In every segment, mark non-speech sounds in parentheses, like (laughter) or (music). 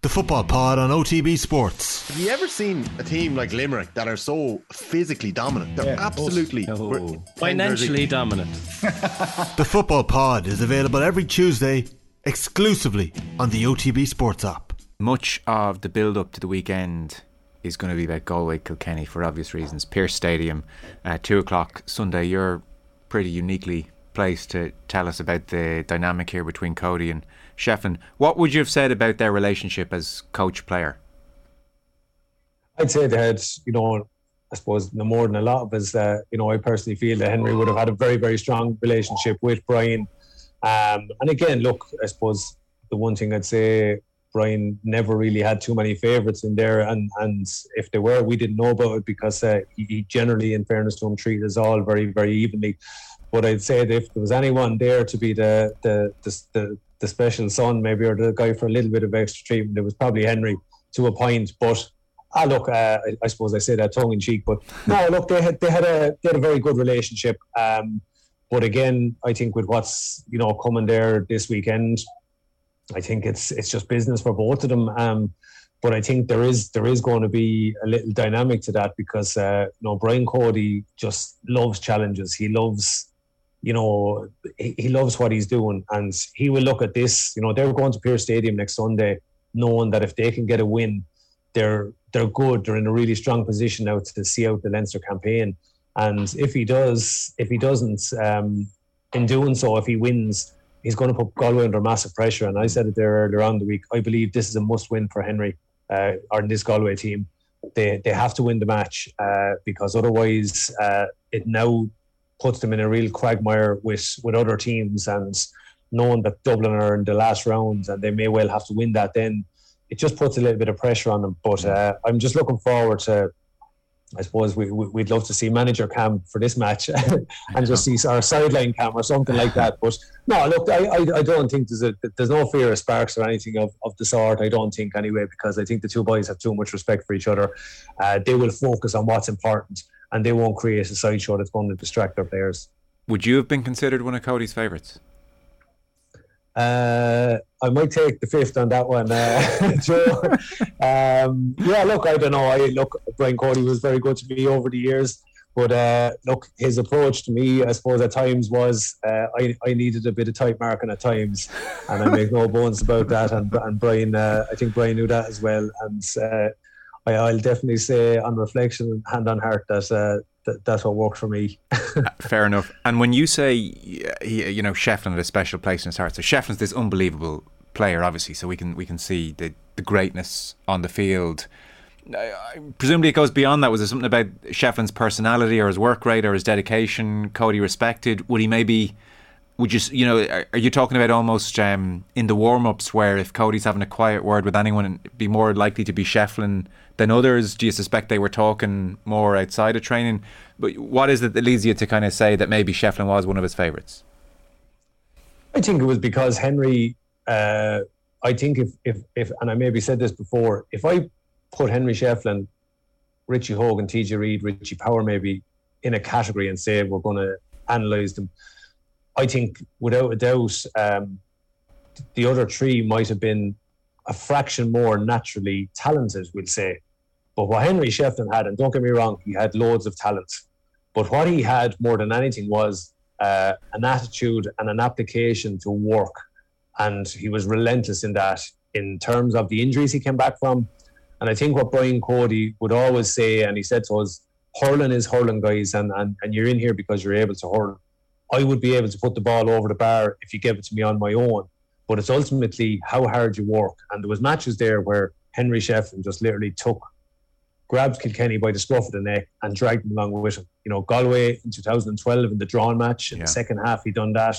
The Football Pod on OTB Sports. Have you ever seen a team like Limerick that are so physically dominant? They're Yeah, absolutely oh. Financially dominant. The Football Pod is available every Tuesday exclusively on the OTB Sports app. Much of the build up to the weekend is going to be about Galway Kilkenny for obvious reasons. Pearse Stadium, uh, 2 o'clock Sunday. You're pretty uniquely placed to tell us about the dynamic here between Cody and Shefflin. What would you have said about their relationship as coach player? I'd say they had, you know, I suppose no more than a lot of us. Uh, you know, I personally feel that Henry would have had a very, very strong relationship with Brian. Um, and again, look, I suppose the one thing I'd say, Brian never really had too many favourites in there, and and if there were, we didn't know about it because uh, he, he generally, in fairness to him, treated us all very, very evenly. But I'd say that if there was anyone there to be the the the, the, the special son, maybe, or the guy for a little bit of extra treatment, it was probably Henry to a point. But Ah, look, uh, I, I suppose I say that tongue in cheek, but (laughs) no, look, they had they had a they had a very good relationship. Um, but again, I think with what's you know coming there this weekend, I think it's it's just business for both of them. Um, but I think there is there is going to be a little dynamic to that because uh, you know Brian Cody just loves challenges. He loves you know he, he loves what he's doing, and he will look at this. You know they're going to Pearse Stadium next Sunday, knowing that if they can get a win, they're they're good. They're in a really strong position now to see out the Leinster campaign. And if he does, if he doesn't, um, in doing so, if he wins, he's going to put Galway under massive pressure. And I said it there earlier on the week. I believe this is a must-win for Henry uh, or this Galway team. They they have to win the match uh, because otherwise, uh, it now puts them in a real quagmire with with other teams and knowing that Dublin are in the last round and they may well have to win that then it just puts a little bit of pressure on them. But uh, I'm just looking forward to. I suppose we, we, would love to see manager cam for this match (laughs) and just see our sideline cam or something like that. But no, look, I, I, I don't think there's a, there's no fear of sparks or anything of, of the sort. I don't think anyway because I think the two boys have too much respect for each other. Uh, they will focus on what's important and they won't create a sideshow that's going to distract their players. Would you have been considered one of Cody's favourites? Uh, I might take the fifth on that one, uh, (laughs) Joe. um, yeah, look, I don't know. I look, Brian Cody was very good to me over the years, but uh, look, his approach to me, I suppose, at times was uh, I, I needed a bit of tight marking at times, and I make no bones about that. And, and Brian, uh, I think Brian knew that as well. And uh, I, I'll definitely say, on reflection, hand on heart, that. that that's what worked for me. (laughs) Fair enough. And when you say, you know, Shefflin had a special place in his heart, so Shefflin's this unbelievable player, obviously. So we can we can see the the greatness on the field. Presumably, it goes beyond that. Was there something about Shefflin's personality, or his work rate, or his dedication? Cody respected. Would he maybe? Would you you know? Are you talking about almost um, in the warm ups where if Cody's having a quiet word with anyone, it'd be more likely to be Shefflin than others? Do you suspect they were talking more outside of training? But what is it that leads you to kind of say that maybe Shefflin was one of his favourites? I think it was because Henry. Uh, I think if, if if and I maybe said this before, if I put Henry Shefflin, Richie Hogan, TJ Reid, Richie Power maybe in a category and say we're going to analyse them, I think without a doubt um, the other three might have been a fraction more naturally talented, we'll say. But what Henry Shefflin had, and don't get me wrong, he had loads of talent. But what he had more than anything was uh, an attitude and an application to work. And he was relentless in that in terms of the injuries he came back from. And I think what Brian Cody would always say, and he said to us, hurling is hurling, guys, and, and, and you're in here because you're able to hurl. I would be able to put the ball over the bar if you gave it to me on my own. But it's ultimately how hard you work. And there was matches there where Henry Shefflin just literally took grabbed Kilkenny by the scruff of the neck and dragged them along with him. You know, Galway in 2012 in the drawn match in Yeah. the second half, he done that.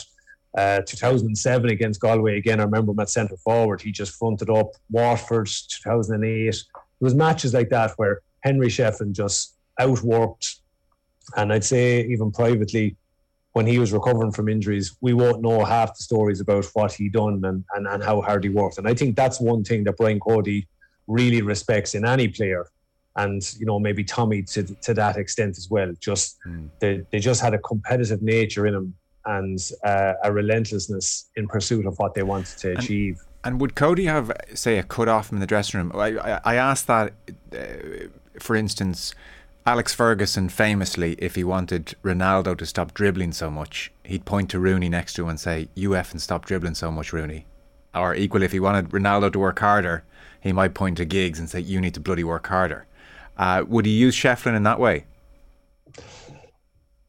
Uh, 2007 against Galway again. I remember him at centre forward. He just fronted up. Waterford 2008. There was matches like that where Henry Shefflin just outworked. And I'd say even privately, when he was recovering from injuries, we won't know half the stories about what he done and, and, and how hard he worked. And I think that's one thing that Brian Cody really respects in any player. And, you know, maybe Tommy to, to that extent as well. Just they, they just had a competitive nature in them and uh, a relentlessness in pursuit of what they wanted to achieve. And would Cody have, say, a cut off in the dressing room? I, I, I asked that, uh, for instance, Alex Ferguson famously, if he wanted Ronaldo to stop dribbling so much, he'd point to Rooney next to him and say, You effing stop dribbling so much, Rooney. Or equally, if he wanted Ronaldo to work harder, he might point to Giggs and say, You need to bloody work harder. Uh, would he use Shefflin in that way?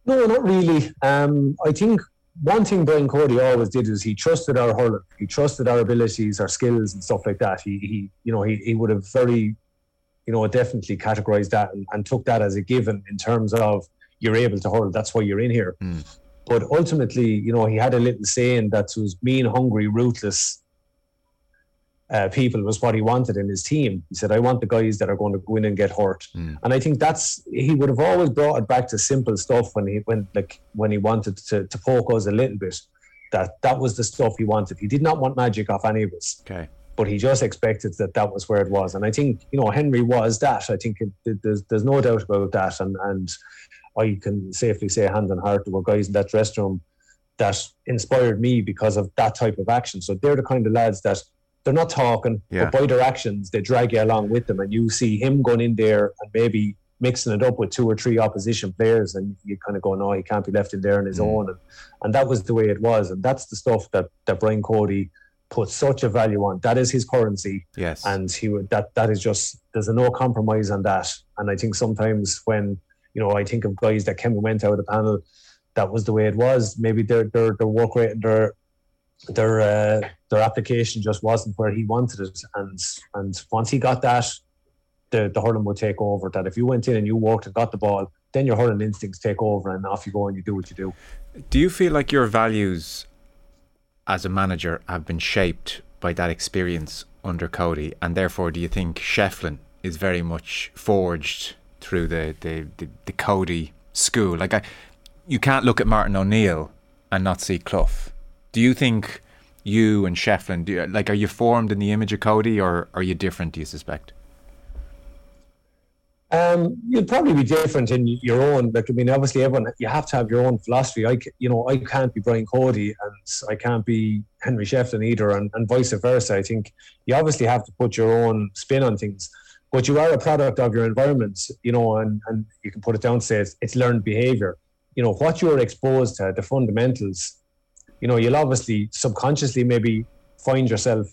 No, not really. Um, I think one thing Brian Cody always did is he trusted our hurling. He trusted our abilities, our skills, and stuff like that. He, he you know, he, he would have very, you know, definitely categorized that and, and took that as a given in terms of you're able to hurl. That's why you're in here. Mm. But ultimately, you know, he had a little saying that was mean, hungry, ruthless, uh, people was what he wanted in his team. He said, I want the guys that are going to go in and get hurt. Mm. And I think that's he would have always brought it back to simple stuff when he when like when he wanted to, to poke us a little bit. That that was the stuff he wanted. He did not want magic off any of us. Okay. But he just expected that that was where it was. And I think, you know, Henry was that. I think it, there's, there's no doubt about that. And, and I can safely say, hand on heart, there were guys in that dressing room that inspired me because of that type of action. So they're the kind of lads that they're not talking, yeah. but by their actions, they drag you along with them. And you see him going in there and maybe mixing it up with two or three opposition players, and you kind of go, no, he can't be left in there on his mm. own. And, and that was the way it was. And that's the stuff that, that Brian Cody put such a value on. That is his currency. Yes. And he would, that, that is just, there's a no compromise on that. And I think sometimes when, you know, I think of guys that came and went out of the panel, that was the way it was. Maybe their, their, their work rate and their, their uh, their application just wasn't where he wanted it, and and once he got that, the the hurling would take over. That if you went in and you worked and got the ball, then your hurling instincts take over, and off you go and you do what you do. Do you feel like your values as a manager have been shaped by that experience under Cody, and therefore do you think Shefflin is very much forged through the the, the, the Cody school? Like I, you can't look at Martin O'Neill and not see Clough do you think you and Shefflin, do you, like, are you formed in the image of Cody, or are you different? Do you suspect? Um, you'd probably be different in your own. Like, I mean, obviously, everyone you have to have your own philosophy. I, you know, I can't be Brian Cody, and I can't be Henry Shefflin either, and, and vice versa. I think you obviously have to put your own spin on things, but you are a product of your environment, you know, and and you can put it down say it's, it's learned behavior. You know, what you're exposed to, the fundamentals you know, you'll obviously subconsciously maybe find yourself,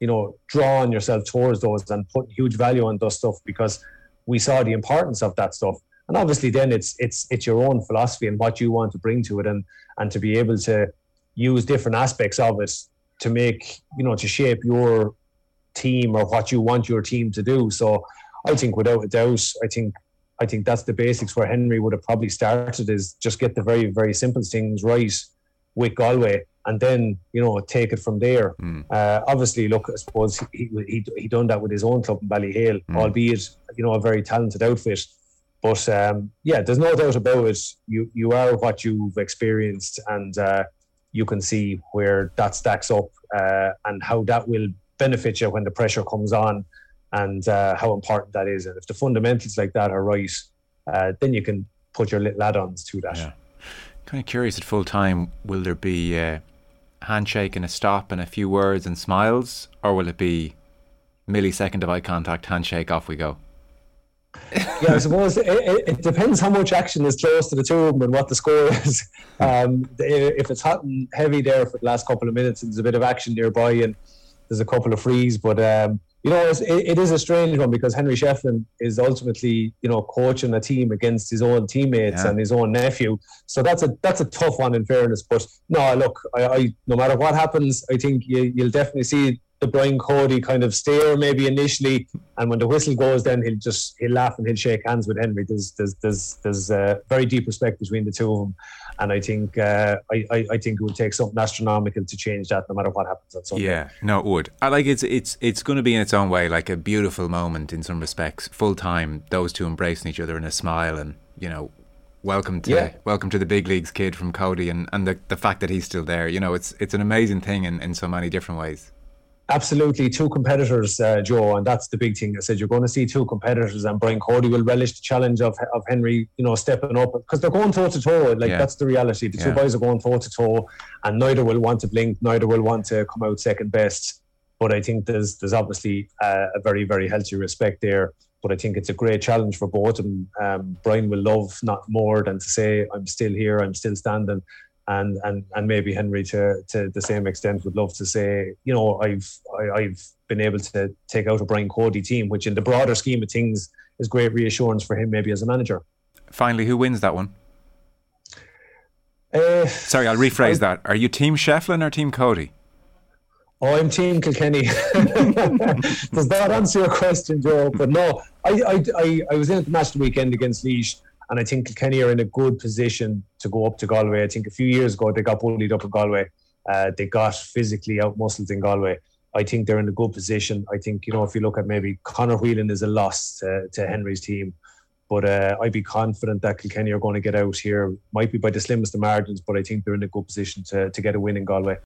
you know, drawing yourself towards those and putting huge value on those stuff because we saw the importance of that stuff. And obviously then it's it's it's your own philosophy and what you want to bring to it and and to be able to use different aspects of it to make, you know, to shape your team or what you want your team to do. So I think without a doubt, I think I think that's the basics where Henry would have probably started is just get the very, very simple things right with Galway and then you know take it from there. Mm. Uh, obviously, look, I suppose he, he he done that with his own club in Ballyhale, mm. albeit you know a very talented outfit. But um, yeah, there's no doubt about it. You you are what you've experienced, and uh, you can see where that stacks up uh, and how that will benefit you when the pressure comes on, and uh, how important that is. And if the fundamentals like that are right, uh, then you can put your little add-ons to that. Yeah. Kind of curious at full time, will there be a handshake and a stop and a few words and smiles, or will it be millisecond of eye contact, handshake, off we go? (laughs) yeah, I suppose it, it, depends how much action is close to the two of them and what the score is. Um, if it's hot and heavy there for the last couple of minutes, and there's a bit of action nearby, and there's a couple of frees, but um, you know, it, it is a strange one because Henry Shefflin is ultimately, you know, coaching a team against his own teammates yeah. and his own nephew. So that's a that's a tough one in fairness. But no, look, I, I no matter what happens, I think you, you'll definitely see the Brian Cody kind of stare maybe initially, and when the whistle goes, then he'll just he'll laugh and he'll shake hands with Henry. There's there's there's there's a very deep respect between the two of them, and I think uh, I, I, I think it would take something astronomical to change that, no matter what happens on Sunday. Yeah, no, it would. I like it's it's it's going to be in its own way like a beautiful moment in some respects. Full time, those two embracing each other in a smile, and you know, welcome to yeah. welcome to the big leagues, kid from Cody, and and the the fact that he's still there. You know, it's it's an amazing thing in in so many different ways. Absolutely, two competitors, uh, Joe, and that's the big thing. I said you're going to see two competitors, and Brian Cody will relish the challenge of of Henry, you know, stepping up because they're going toe to toe. Like yeah. that's the reality. The yeah. two boys are going toe to toe, and neither will want to blink, neither will want to come out second best. but I think there's there's obviously a, a very very healthy respect there. But I think it's a great challenge for both and. Um, Brian will love not more than to say I'm still here, I'm still standing, and and and maybe Henry to to the same extent would love to say, you know, I've I, have been able to take out a Brian Cody team, which in the broader scheme of things is great reassurance for him, maybe as a manager. Finally, who wins that one? Uh, Sorry, I'll rephrase I, that. Are you Team Shefflin or Team Cody? Oh, I'm Team Kilkenny. (laughs) Does that answer your question, Joe? But no, I, I, I, I was in at the match the weekend against Laois, and I think Kilkenny are in a good position to go up to Galway. I think a few years ago they got bullied up in Galway. Uh, they got physically outmuscled in Galway. I think they're in a good position. I think, you know, if you look at maybe Conor Whelan is a loss to, to Henry's team. But uh, I'd be confident that Kilkenny are going to get out here. Might be by the slimmest of margins, but I think they're in a good position to, to get a win in Galway.